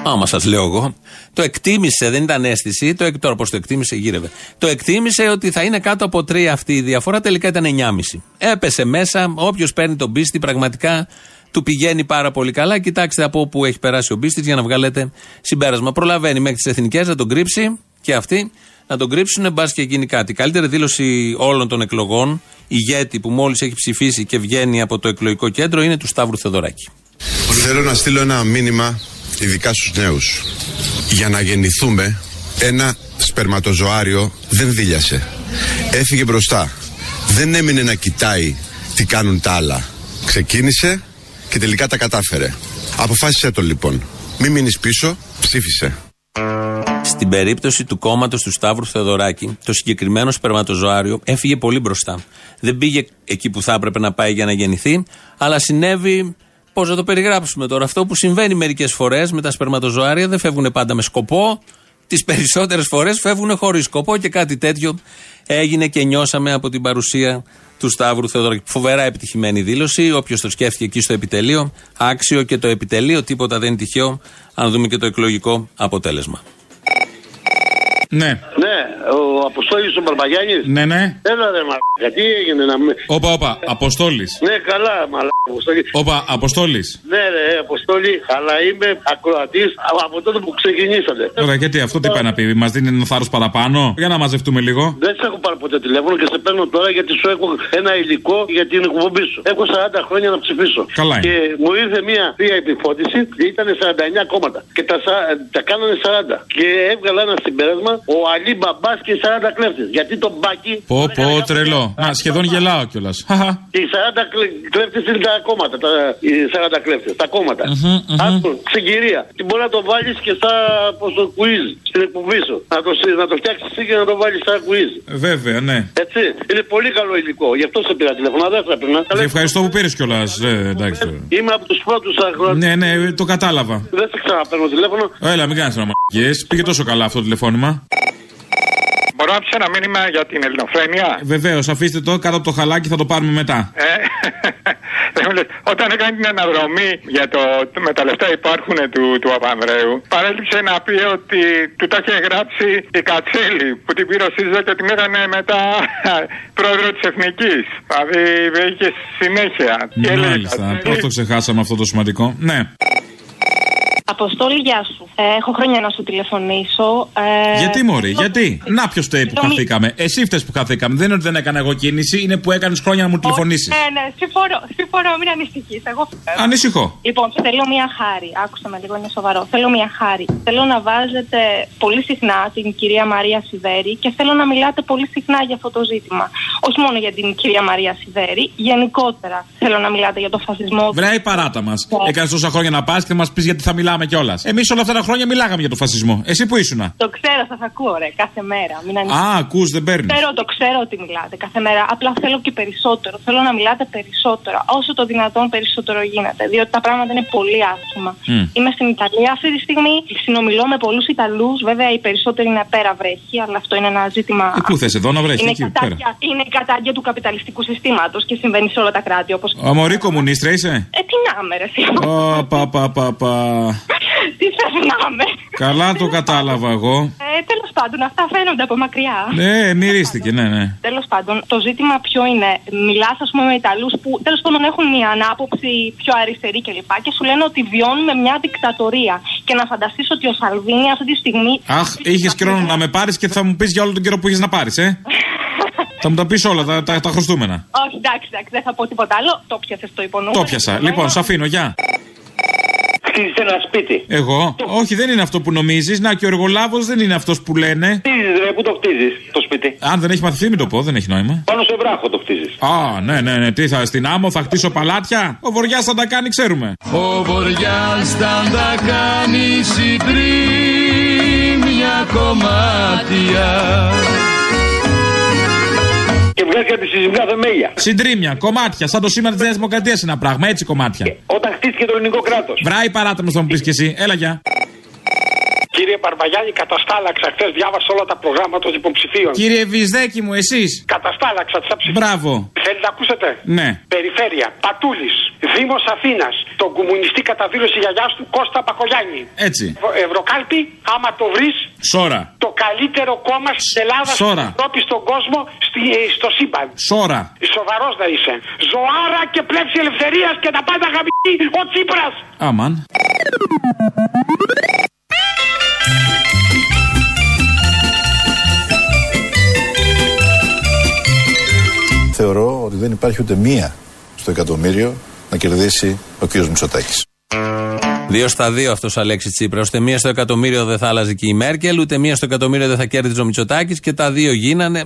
Άμα σας λέω εγώ. Το εκτίμησε, δεν ήταν αίσθηση. Το, εκ- τώρα πώς το εκτίμησε, γύρευε. Το εκτίμησε ότι θα είναι κάτω από 3 αυτή η διαφορά, τελικά ήταν 9,5. Έπεσε μέσα. Όποιος παίρνει τον πίστη, πραγματικά του πηγαίνει πάρα πολύ καλά. Κοιτάξτε από όπου έχει περάσει ο πίστης για να βγάλετε συμπέρασμα. Προλαβαίνει μέχρι τις εθνικές να τον κρύψει και αυτοί να τον κρύψουν, μπας και γίνει κάτι. Καλύτερη δήλωση όλων των εκλογών, ηγέτη που μόλις έχει ψηφίσει και βγαίνει από το εκλογικό κέντρο, είναι του Σταύρου Θεοδωράκη. Θέλω να στείλω ένα μήνυμα ειδικά στους νέους. Για να γεννηθούμε ένα σπερματοζωάριο δεν δίλιασε. Έφυγε μπροστά. Δεν έμεινε να κοιτάει τι κάνουν τα άλλα. Ξεκίνησε και τελικά τα κατάφερε. Αποφάσισε το λοιπόν. Μην μείνεις πίσω, ψήφισε. Στην περίπτωση του κόμματος του Σταύρου Θεοδωράκη, το συγκεκριμένο σπερματοζωάριο έφυγε πολύ μπροστά. Δεν πήγε εκεί που θα έπρεπε να πάει για να γεννηθεί, αλλά συνέβη. Πώς να το περιγράψουμε τώρα, αυτό που συμβαίνει μερικές φορές με τα σπερματοζωάρια δεν φεύγουν πάντα με σκοπό. Τις περισσότερες φορές φεύγουν χωρίς σκοπό και κάτι τέτοιο έγινε και νιώσαμε από την παρουσία του Σταύρου Θεοδωράκη. Φοβερά επιτυχημένη δήλωση. Όποιος το σκέφτηκε εκεί στο επιτελείο, άξιο και το επιτελείο, τίποτα δεν είναι τυχαίο, αν δούμε και το εκλογικό αποτέλεσμα. Ναι, Ναι, ο Αποστόλης ο Μπαρμπαγιάννης. ναι, ναι. Έλα ρε μαλάκα, τι έγινε να με... Όπα, όπα, Αποστόλης. Ναι, καλά μαλάκα, Αποστόλη. Όπα, Αποστόλης. Ναι ρε, Αποστόλη, αλλά είμαι ακροατής α- από τότε που ξεκινήσατε. Τώρα, γιατί αυτό τι πάει να πει, μας δίνει ένα θάρρος παραπάνω; Για να μαζευτούμε λίγο. Δεν σε έχω πάρει ποτέ τηλέφωνο και σε παίρνω τώρα γιατί σου έχω ένα υλικό για την εκπομπή σου. Έχω 40 χρόνια να ψηφίσω. Καλά είναι. Και μου ήρθε μια θεία επιφώτιση, ήταν 49 κόμματα. Και τα, σα- τα κάνανε 40. Και έβγαλα ένα συμπέρασμα ο Αλή Μπαμπάς και οι 40 κλέφτες. Γιατί τον μπάκι. Πω, πω, τρελό. Να, σχεδόν γελάω κιόλας. Και οι 40 κλέφτες είναι τα κόμματα. Τα, οι 40 κλέφτες, τα κόμματα. Μμμ, μμμ. Άκου, συγκυρία. Τι μπορεί να το βάλεις και στα πως το quiz στην εκπομπή σου. Να το, συ- να το φτιάξεις εσύ και να το βάλεις στα quiz. Βέβαια, ναι. Έτσι. Είναι πολύ καλό υλικό. Γι' αυτό σε πήρα τηλέφωνο. Δεν θα πρέπει να. Και ευχαριστώ που πήρες κιόλας. εντάξει. τώρα. Είμαι από τους πρώτους αγρότες. Ναι, ναι, το κατάλαβα. Δεν σε ξαναπαίρνω τηλέφωνο. Έλα, μην κάνεις να Πήγε τόσο καλά αυτό το τηλεφώνημα. Μπορώ να ψήσω ένα μήνυμα για την ελληνοφρένεια; Βεβαίως, αφήστε το κάτω από το χαλάκι, θα το πάρουμε μετά. Ε, [LAUGHS] δεν μου λες, όταν έκανε την αναδρομή για το, το με τα λεφτά υπάρχουν του, του Παπανδρέου, παρέλειψε να πει ότι του τα είχε γράψει η Κατσέλη που την πήρε ο ΣΥΡΙΖΑ και την έκανε μετά [LAUGHS] πρόεδρο της Εθνικής. Δηλαδή είχε συνέχεια. Και έλεγε Μάλιστα. Κατσέλη, Πώ το ξεχάσαμε αυτό το σημαντικό. Ναι. Αποστόλη, γεια σου. Ε, έχω χρόνια να σου τηλεφωνήσω. Ε, Γιατί, Μωρή, γιατί; Να ποιος φταίει που Νομίζω- χαθήκαμε. Εσύ φταίει που χαθήκαμε. Δεν είναι ότι δεν έκανα εγώ κίνηση, είναι που έκανες χρόνια να μου τηλεφωνήσεις. Ναι, ναι, συμφωνώ, συμφωνώ, μην ανησυχείς. Εγώ φταίω. Ανησυχώ. Λοιπόν, θέλω μια χάρη. Άκουσα με λίγο, είναι σοβαρό. Θέλω μια χάρη. Θέλω να βάζετε πολύ συχνά την κυρία Μαρία Σιδέρη και θέλω να μιλάτε πολύ συχνά για αυτό το ζήτημα. Όχι μόνο για την κυρία Μαρία Σιδέρη, γενικότερα θέλω να μιλάτε για το φασισμό. Βρέα η παράτα μας. Ναι. Έκανες τόσα χρόνια να πας και θα μας πεις γιατί θα μιλάμε κιόλας. Εμείς όλα αυτά τα χρόνια μιλάγαμε για το φασισμό. Εσύ που ήσουνα. Το ξέρω, σας ακούω, ρε, κάθε μέρα. Μην Α, ανησυχείτε. ακούς, δεν παίρνεις. Ξέρω, το ξέρω ότι μιλάτε κάθε μέρα. Απλά θέλω και περισσότερο. Θέλω να μιλάτε περισσότερο. Όσο το δυνατόν περισσότερο γίνεται. Διότι τα πράγματα είναι πολύ άσχημα. Μμ. Είμαι στην Ιταλία αυτή τη στιγμή. Συνομιλώ με πολλούς Ιταλούς. Βέβαια, οι περισσότεροι είναι πέρα βρέχει, αλλά αυτό είναι ένα ζήτημα. Ε, πού θες εδώ να βρέχει, είναι, εκεί πέρα. κατάγια, είναι η κατάγια του καπιταλιστικού συστήματος και συμβαίνει σε όλα τα κράτη όπως. Αμορή κομμουνίστρα είσαι; Ε, τι να είμαι, ρε, εσύ. Ω, πα, πα, πα, πα. Τι θες να είμαι; Καλά το κατάλαβα εγώ. Ε, Τέλος πάντων, αυτά φαίνονται από μακριά. Ναι, μυρίστηκε, ναι, ναι. Τέλος πάντων, το ζήτημα ποιο είναι; Μιλάς, ας πούμε, με Ιταλούς που τέλος πάντων έχουν μια ανάποψη πιο αριστερή κλπ. Και, σου λένε ότι βιώνουμε μια δικτατορία. Και να φανταστείς ότι ο Σαλβίνη αυτή τη στιγμή. Αχ, είχες καιρό να με πάρεις και θα μου πεις για όλο τον καιρό που είχες να πάρεις, ε; [LAUGHS] θα μου τα πεις όλα, τα, τα, τα χρωστούμενα. Όχι, εντάξει, εντάξει, δεν θα πω τίποτα άλλο. Το πιάσες το υπονοούμενο. Το πιασα. Λοιπόν, σ' αφήνω, γεια. Χτίζει ένα σπίτι. Εγώ; Όχι, δεν είναι αυτό που νομίζεις. Να και ο εργολάβος δεν είναι αυτός που λένε. Χτίζεις, ρε, πού το χτίζεις το σπίτι; Αν δεν έχει μαθηθεί, μην το πω, δεν έχει νόημα. Πάνω σε βράχο το χτίζεις. Α, ναι, ναι, ναι. Τι θα, στην άμμο θα χτίσω παλάτια. Ο Βοριάς θα τα κάνει, ξέρουμε. Ο Βοριάς θα τα κάνει συντρίμια κομμάτια Και βγάζει από τη συζημιά θεμέλια. Συντρίμια, κομμάτια, σαν το σήμα της Νέας Δημοκρατίας ένα πράγμα, έτσι κομμάτια. Όταν χτίστηκε το ελληνικό κράτος. Βράει παράτομο θα μου πεις κι εσύ. Έλα, γεια. Κύριε Παρβαγιάννη, καταστάλαξα. Χθες διάβασα όλα τα προγράμματα των υποψηφίων. Κύριε Βυσδέκη μου, εσείς. Καταστάλαξα τις ψηφίσει. Μπράβο. Θέλετε να ακούσετε; Ναι. Περιφέρεια. Πατούλης. Δήμος Αθήνας. Τον κομμουνιστή καταδήλωση γιαγιάς του Κώστα Πακογιάννη. Έτσι. Ευ- Ευρωκάλπη, άμα το βρεις, Σόρα. το καλύτερο κόμμα στην Ελλάδας, Σόρα. στην Ευρώπης, στον κόσμο, στη, στο σύμπαν. Σόρα. Σοβαρός να είσαι. Ζωάρα και πλέψη ελευθερίας και τα πάντα γαμιστή ο Τσίπρας. Άμαν. Θεωρώ ότι δεν υπάρχει ούτε μία στο εκατομμύριο να κερδίσει ο κ. Μητσοτάκης. Δύο στα δύο αυτός ο Αλέξης Τσίπρας. Ούτε μία στο εκατομμύριο δεν θα άλλαζε και η Μέρκελ, ούτε μία στο εκατομμύριο δεν θα κέρδιζε ο Μητσοτάκης και τα δύο γίνανε.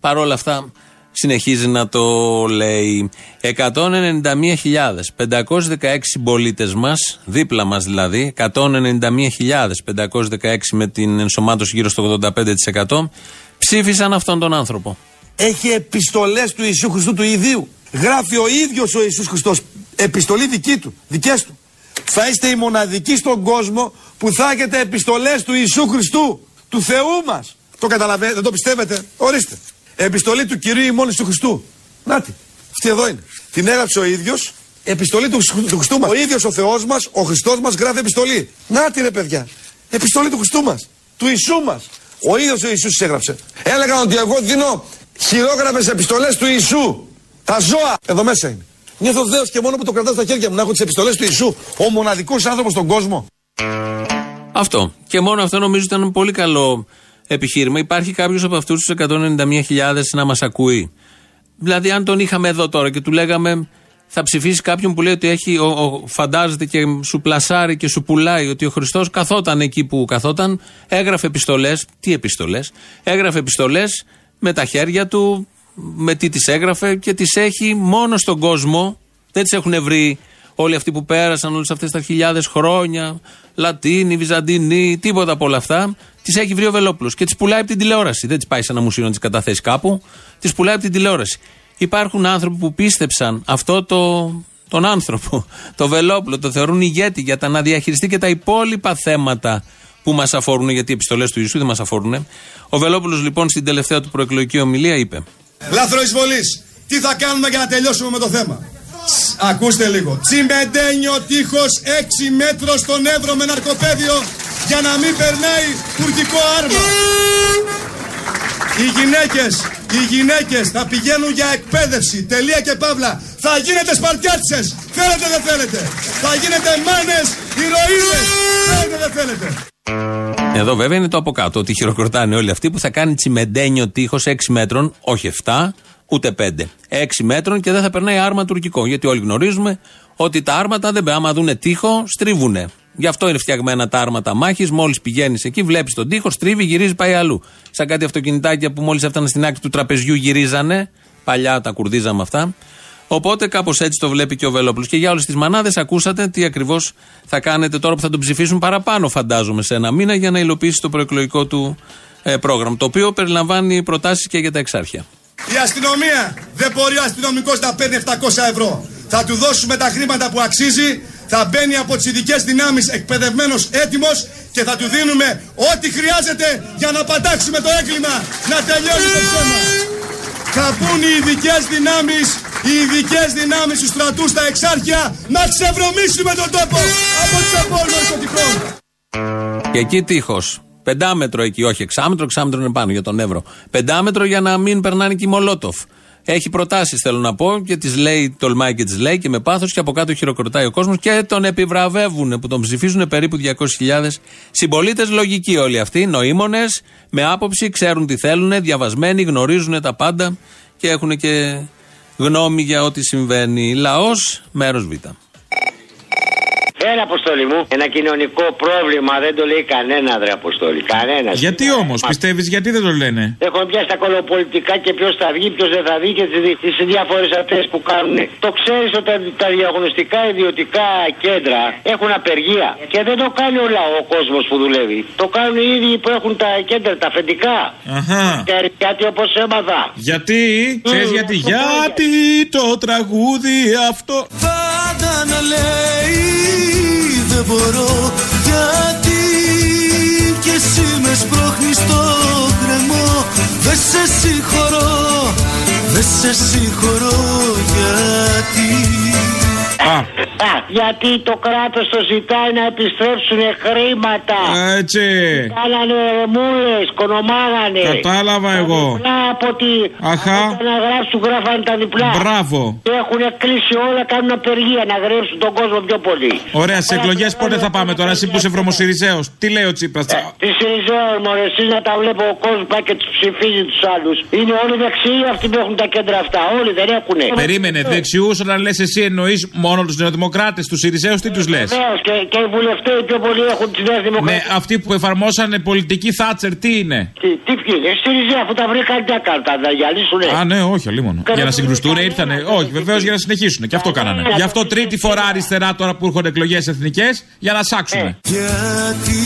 Παρ' όλα αυτά συνεχίζει να το λέει. 191.516 συμπολίτες μας, δίπλα μας δηλαδή, 191.516 με την ενσωμάτωση γύρω στο 85%, ψήφισαν αυτόν τον άνθρωπο. έχει επιστολές του Ιησού Χριστού του ιδίου. Γράφει ο ίδιος ο Ιησούς Χριστός επιστολή δική του, δικές του. Θα είστε οι μοναδικοί στον κόσμο που θα έχετε επιστολές του Ιησού Χριστού, του Θεού μας. Το καταλαβαίνετε, δεν το πιστεύετε; Ορίστε. Επιστολή του Κυρίου ημών Ιησού Χριστού. Νάτι. Αυτή εδώ είναι. Την έγραψε ο ίδιος. Επιστολή του, Χριστού- του Χριστού μας. Ο ίδιος ο Θεός μας, ο Χριστός μας γράφει επιστολή. Νάτι ρε παιδιά. Επιστολή του Χριστού μας. Του Ιησού μας. Ο ίδιος ο Ιησούς τις έγραψε. Έλεγαν ότι εγώ δίνω χειρόγραφες επιστολές του Ιησού. Τα ζώα. Εδώ μέσα είναι. Νιώθω δέος και μόνο που το κρατάω στα χέρια μου να έχω τις επιστολές του Ιησού. Ο μοναδικός άνθρωπος στον κόσμο. Αυτό. Και μόνο αυτό νομίζω ήταν ένα πολύ καλό επιχείρημα. Υπάρχει κάποιος από αυτούς τους 191.000 να μας ακούει; Δηλαδή, αν τον είχαμε εδώ τώρα και του λέγαμε θα ψηφίσει κάποιον που λέει ότι έχει, ο, ο- φαντάζεται και σου πλασάρει και σου πουλάει ότι ο Χριστός καθόταν εκεί που καθόταν, έγραφε επιστολές. Τι επιστολές, έγραφε επιστολές με τα χέρια του, με τι τις έγραφε και τις έχει μόνο στον κόσμο. Δεν τις έχουν βρει όλοι αυτοί που πέρασαν όλες αυτές τα χιλιάδες χρόνια, Λατίνοι, Βυζαντινοί, τίποτα από όλα αυτά. Τι έχει βρει ο Βελόπουλος και τι πουλάει από την τηλεόραση. Δεν τι πάει σε ένα μουσείο να τι καταθέσει κάπου. Τι πουλάει από την τηλεόραση. Υπάρχουν άνθρωποι που πίστεψαν αυτό το, τον άνθρωπο, [LAUGHS] το Βελόπουλο, το θεωρούν ηγέτη για τα να διαχειριστεί και τα υπόλοιπα θέματα που μας αφορούν, γιατί οι επιστολές του Ιησού δεν μας αφορούν. Ο Βελόπουλος λοιπόν στην τελευταία του προεκλογική ομιλία είπε. Λάθρο εισβολή. Τι θα κάνουμε για να τελειώσουμε με το θέμα; Τσ, Ακούστε λίγο. Τσιμεντένιο τείχος 6 μέτρο στον Εύρο με ναρκοπαίδιο για να μην περνάει τουρκικό άρμα. Οι γυναίκες, οι γυναίκες θα πηγαίνουν για εκπαίδευση. Τελεία και παύλα. Θα γίνετε σπαρτιάτσες. Θέλετε δεν θέλετε. Θα γίνετε μάνες, ηρωίδες. Θέλετε δεν θέλετε. Εδώ βέβαια είναι το από κάτω, ότι χειροκροτάνε όλοι αυτοί που θα κάνει τσιμεντένιο τείχος 6 μέτρων, όχι 7, ούτε 5. 6 μέτρων και δεν θα περνάει άρμα τουρκικό. Γιατί όλοι γνωρίζουμε ότι τα άρματα δεν άμα δούνε τείχο, στρίβουνε. Γι' αυτό είναι φτιαγμένα τα άρματα μάχης. Μόλις πηγαίνεις εκεί, βλέπεις τον τείχο, στρίβει, γυρίζει, πάει αλλού. Σαν κάτι αυτοκινητάκια που μόλις έφταναν στην άκρη του τραπεζιού γυρίζανε. Παλιά τα κουρδίζαμε αυτά. Οπότε κάπως έτσι το βλέπει και ο Βελόπουλος. Και για όλες τις μανάδες ακούσατε τι ακριβώς θα κάνετε τώρα που θα τον ψηφίσουν παραπάνω, φαντάζομαι, σε ένα μήνα για να υλοποιήσει το προεκλογικό του ε, πρόγραμμα. Το οποίο περιλαμβάνει προτάσεις και για τα εξάρχεια. Η αστυνομία δεν μπορεί ο αστυνομικός να παίρνει 700 ευρώ. Θα του δώσουμε τα χρήματα που αξίζει, θα μπαίνει από τις ειδικές δυνάμεις εκπαιδευμένος έτοιμος και θα του δίνουμε ό,τι χρειάζεται για να πατάξουμε το έγκλημα, να τελειώσει το ψέμα. Θα πούν οι ειδικές δυνάμεις, οι ειδικές δυνάμεις του στρατούς στα εξάρχεια να ξεβρωμίσουμε τον τόπο από τι απόλυτε των τυχών. Και εκεί τείχος. Πεντάμετρο εκεί, όχι εξάμετρο, εξάμετρο είναι πάνω για τον Εύρο. Πεντάμετρο για να μην περνάνε και οι Μολότοφ. Έχει προτάσεις, θέλω να πω, και τις λέει, τολμάει και τις λέει και με πάθος και από κάτω χειροκροτάει ο κόσμος και τον επιβραβεύουν που τον ψηφίζουν περίπου 200.000 συμπολίτες. Λογικοί όλοι αυτοί, νοήμονες, με άποψη, ξέρουν τι θέλουν, διαβασμένοι, γνωρίζουν τα πάντα και έχουν και γνώμη για ό,τι συμβαίνει. Λαός, μέρος Β. Έλα, Αποστόλη μου. Ένα κοινωνικό πρόβλημα δεν το λέει κανένα, ρε Αποστόλη. Κανένα. Γιατί όμως, πιστεύεις, γιατί δεν το λένε; Έχουν πιάσει τα κολοπολιτικά και ποιος θα βγει, ποιος δεν θα βγει και τι διάφορες αυτέ που κάνουν. Το ξέρεις ότι τα, τα διαγωνιστικά ιδιωτικά κέντρα έχουν απεργία. Και δεν το κάνει ο λαός, ο κόσμος που δουλεύει. Το κάνουν οι ίδιοι που έχουν τα κέντρα, τα αφεντικά. Αχα. Και γιατί όπως έμαθα. Γιατί, ξέρεις γιατί. Γιατί το τραγούδι αυτό. Πάντα να λέει δεν μπορώ γιατί και εσύ με σπρώχνεις στο κρεμό. Δεν σε συγχωρώ, δεν σε συγχωρώ γιατί Α, γιατί το κράτος το ζητάει να επιστρέψουν χρήματα. Έτσι. Κάνανε μούλε, κονομάγανε. Κατάλαβα εγώ. Διπλά από τη. Αχα. Από το να γράψουν, γράφανε τα διπλά. Μπράβο. Και έχουν κλείσει όλα, κάνουν απεργία να γράψουν τον κόσμο πιο πολύ. Ωραία, στι εκλογές πότε θα πάμε τώρα, εσύ που είσαι βρωμοσυριζέος; Τι λέει ο Τσίπρας; Ε, Τι Σιριζέο, μωρέ, εσεί να τα βλέπω ο κόσμος πάει και τους ψηφίζει τους άλλους. Είναι όλοι δεξιοί αυτοί που έχουν τα κέντρα αυτά. Όλοι δεν έχουν. Περίμενε, δεξιούς όταν λες εσύ εννοείς μόνο τους νεοδημοκράτε, τους Σιριζέου, τι τους λες; Βεβαίως και, και οι βουλευτές πιο πολύ έχουν τις νέες δημοκρατίε. Ναι, αυτοί που εφαρμόσανε πολιτική Θάτσερ, τι είναι; Τι, τι ποιοι είναι, Σιριζέο αφού τα βρήκαν τι έκαναν, τα διαλύσουνε. Α, ναι, όχι, αλίμονο. Για να συγκρουστούν ήρθανε. Όχι, βεβαίως για να συνεχίσουν. Και αυτό κάνανε. Γι' αυτό τρίτη φορά αριστερά τώρα που έρχονται εκλογές εθνικές για να σάξουμε. Γιατί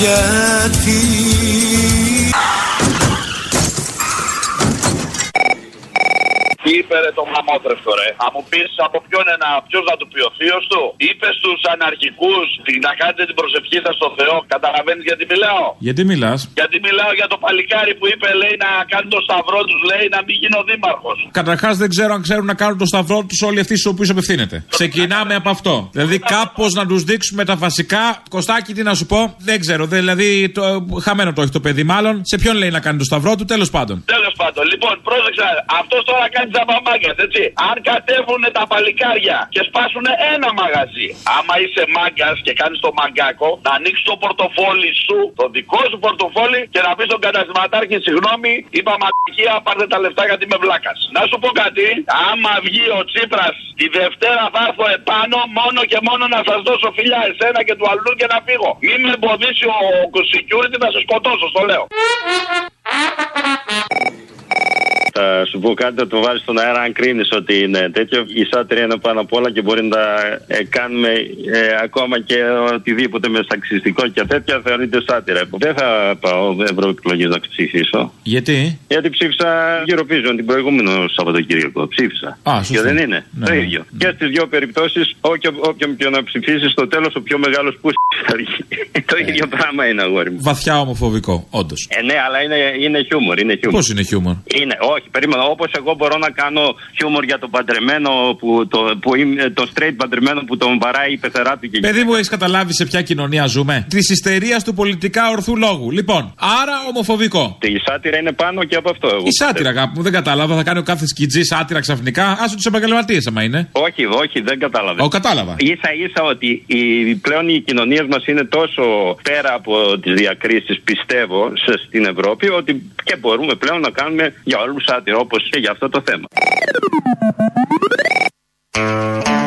Γιατί Τι είπε ρε το μαμότρευτο ρε; Θα μου πεις από ποιον ένα, ποιος να του πει ο θείος του; Είπες στου αναρχικούς να κάνετε την προσευχή σας στο Θεό. Καταλαβαίνεις γιατί μιλάω; Γιατί μιλάς; Γιατί μιλάω για το παλικάρι που είπε λέει να κάνει το σταυρό τους, λέει να μην γίνω δήμαρχος. Καταρχάς δεν ξέρω αν ξέρουν να κάνουν το σταυρό τους όλοι αυτοί στους οποίους απευθύνεται. Ξεκινάμε από αυτό. Δηλαδή κάπως να τους δείξουμε τα βασικά. Κωστάκι, τι να σου πω, δεν ξέρω. Δηλαδή το, χαμένο το έχει το παιδί, μάλλον. Σε ποιον λέει να κάνει το σταυρό του, τέλος πάντων. Τέλο πάντων, λοιπόν, πρόσεξα. Αυτός τώρα κάνει τζαμπαμάγκα, έτσι. Αν κατέβουν τα παλικάρια και σπάσουν ένα μαγαζί, άμα είσαι μάγκας και κάνεις το μαγκάκο, να ανοίξεις το πορτοφόλι σου, το δικό σου πορτοφόλι και να πεις στον καταστηματάρχη, συγγνώμη, είπα μαλακία, πάρτε τα λεφτά γιατί με βλάκας. Να σου πω κάτι, άμα βγει ο Τσίπρας τη Δευτέρα θα έρθω επάνω μόνο και μόνο να σας δώσω φιλιά εσένα και του αλλού και να φύγω. Μην με εμποδίσει ο security να σε σκοτώσω, στο λέω. Θα σου πω κάτι, θα το βάλει στον αέρα αν κρίνεις ότι είναι τέτοιο. Η σάτυρια είναι πάνω απ' όλα και μπορεί να τα ε, κάνουμε ε, ακόμα και οτιδήποτε με σαξιστικό και τέτοια θεωρείται σάτυρα. Δεν θα πάω ευρωεκλογέ να ψηφίσω. Γιατί; Γιατί ψήφισα Eurovision την προηγούμενο Σαββατοκύριακο. Ψήφισα. Α, και σωστό. δεν είναι. Ναι, το ναι. ίδιο. Και στις δύο περιπτώσεις, όποιον και να ψηφίσεις, στο τέλος ο πιο μεγάλος που [LAUGHS] θα βγει. το ίδιο πράγμα είναι, αγόρι μου. Βαθιά ομοφοβικό, όντως. Ε, ναι, αλλά είναι, είναι χιούμορ. Είναι χιούμορ. Πώς είναι χιούμορ; Είναι, όχι, περίμενα. Όπως εγώ μπορώ να κάνω χιούμορ για τον παντρεμένο, που, το, που είναι, το straight παντρεμένο που τον βαράει η πεθερά του και Παιδί μου, έχεις καταλάβει σε ποια κοινωνία ζούμε; Της ιστερίας του πολιτικά ορθού λόγου. Λοιπόν, άρα ομοφοβικό. Η σάτυρα είναι πάνω και από αυτό. Εγώ Η σάτυρα, αγάπη μου, δεν κατάλαβα. Θα κάνει ο κάθε σκιτζή σάτυρα ξαφνικά. Άσε τους επαγγελματίες, άμα είναι. Όχι, όχι, δεν κατάλαβε. Ο, κατάλαβα. σα ίσα ότι οι, πλέον οι κοινωνίες μας είναι τόσο πέρα από τις διακρίσεις, πιστεύω, σε, στην Ευρώπη, ότι και μπορούμε πλέον να κάνουμε για όλους σάτυρα, όπως και για αυτό το θέμα.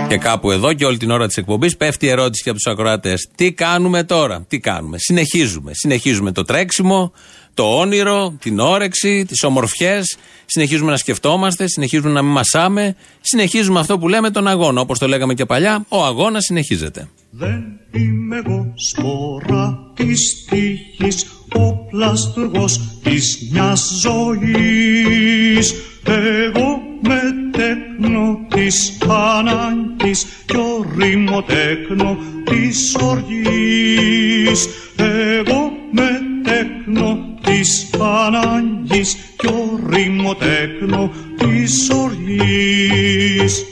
Και κάπου εδώ και όλη την ώρα της εκπομπής πέφτει η ερώτηση για τους ακροατές. Τι κάνουμε τώρα, τι κάνουμε; Συνεχίζουμε. Συνεχίζουμε το τρέξιμο, το όνειρο, την όρεξη, τις ομορφιές. Συνεχίζουμε να σκεφτόμαστε, συνεχίζουμε να μην μασάμε. Συνεχίζουμε αυτό που λέμε τον αγώνα. Όπως το λέγαμε και παλιά, ο αγώνας συνεχίζεται. Δεν είμαι εγώ σπορά της τύχης, ο πλαστουργός της μιας ζωής. Εγώ με τέκνο της ανάγκης κι ορίμο τέκνο της οργής. Εγώ με τέκνο της ανάγκης κι ορίμο τέκνο της οργής.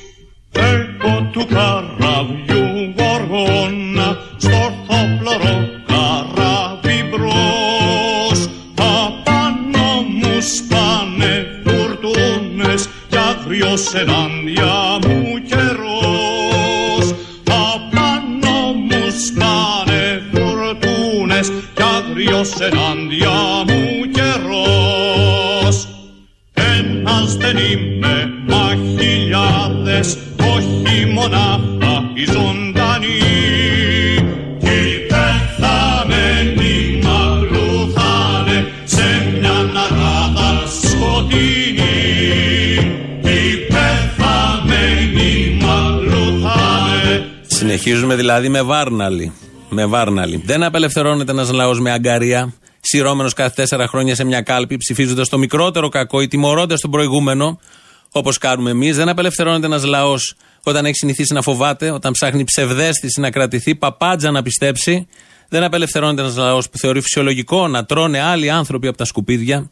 Εγώ του καραβιού γοργόνα στο ορθόπλωρο με βάρναλι. Με βάρναλι. Δεν απελευθερώνεται ένας λαός με αγκαρία, σειρώμενος κάθε τέσσερα χρόνια σε μια κάλπη, ψηφίζοντας το μικρότερο κακό ή τιμωρώντας τον προηγούμενο, όπως κάνουμε εμείς. Δεν απελευθερώνεται ένας λαός όταν έχει συνηθίσει να φοβάται, όταν ψάχνει ψευδέστηση να κρατηθεί, παπάντζα να πιστέψει. Δεν απελευθερώνεται ένας λαός που θεωρεί φυσιολογικό να τρώνε άλλοι άνθρωποι από τα σκουπίδια.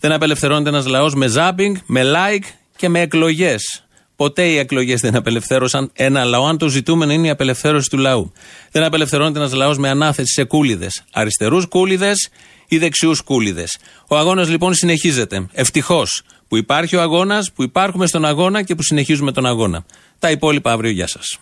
Δεν απελευθερώνεται ένας λαός με ζάμπινγκ, με like και με εκλογές. Ποτέ οι εκλογές δεν απελευθέρωσαν ένα λαό, αν το ζητούμενο είναι η απελευθέρωση του λαού. Δεν απελευθερώνεται ένας λαός με ανάθεση σε κούλιδες. Αριστερούς κούλιδες ή δεξιούς κούλιδες. Ο αγώνας λοιπόν συνεχίζεται. Ευτυχώς που υπάρχει ο αγώνας, που υπάρχουμε στον αγώνα και που συνεχίζουμε τον αγώνα. Τα υπόλοιπα αύριο. Γεια σας.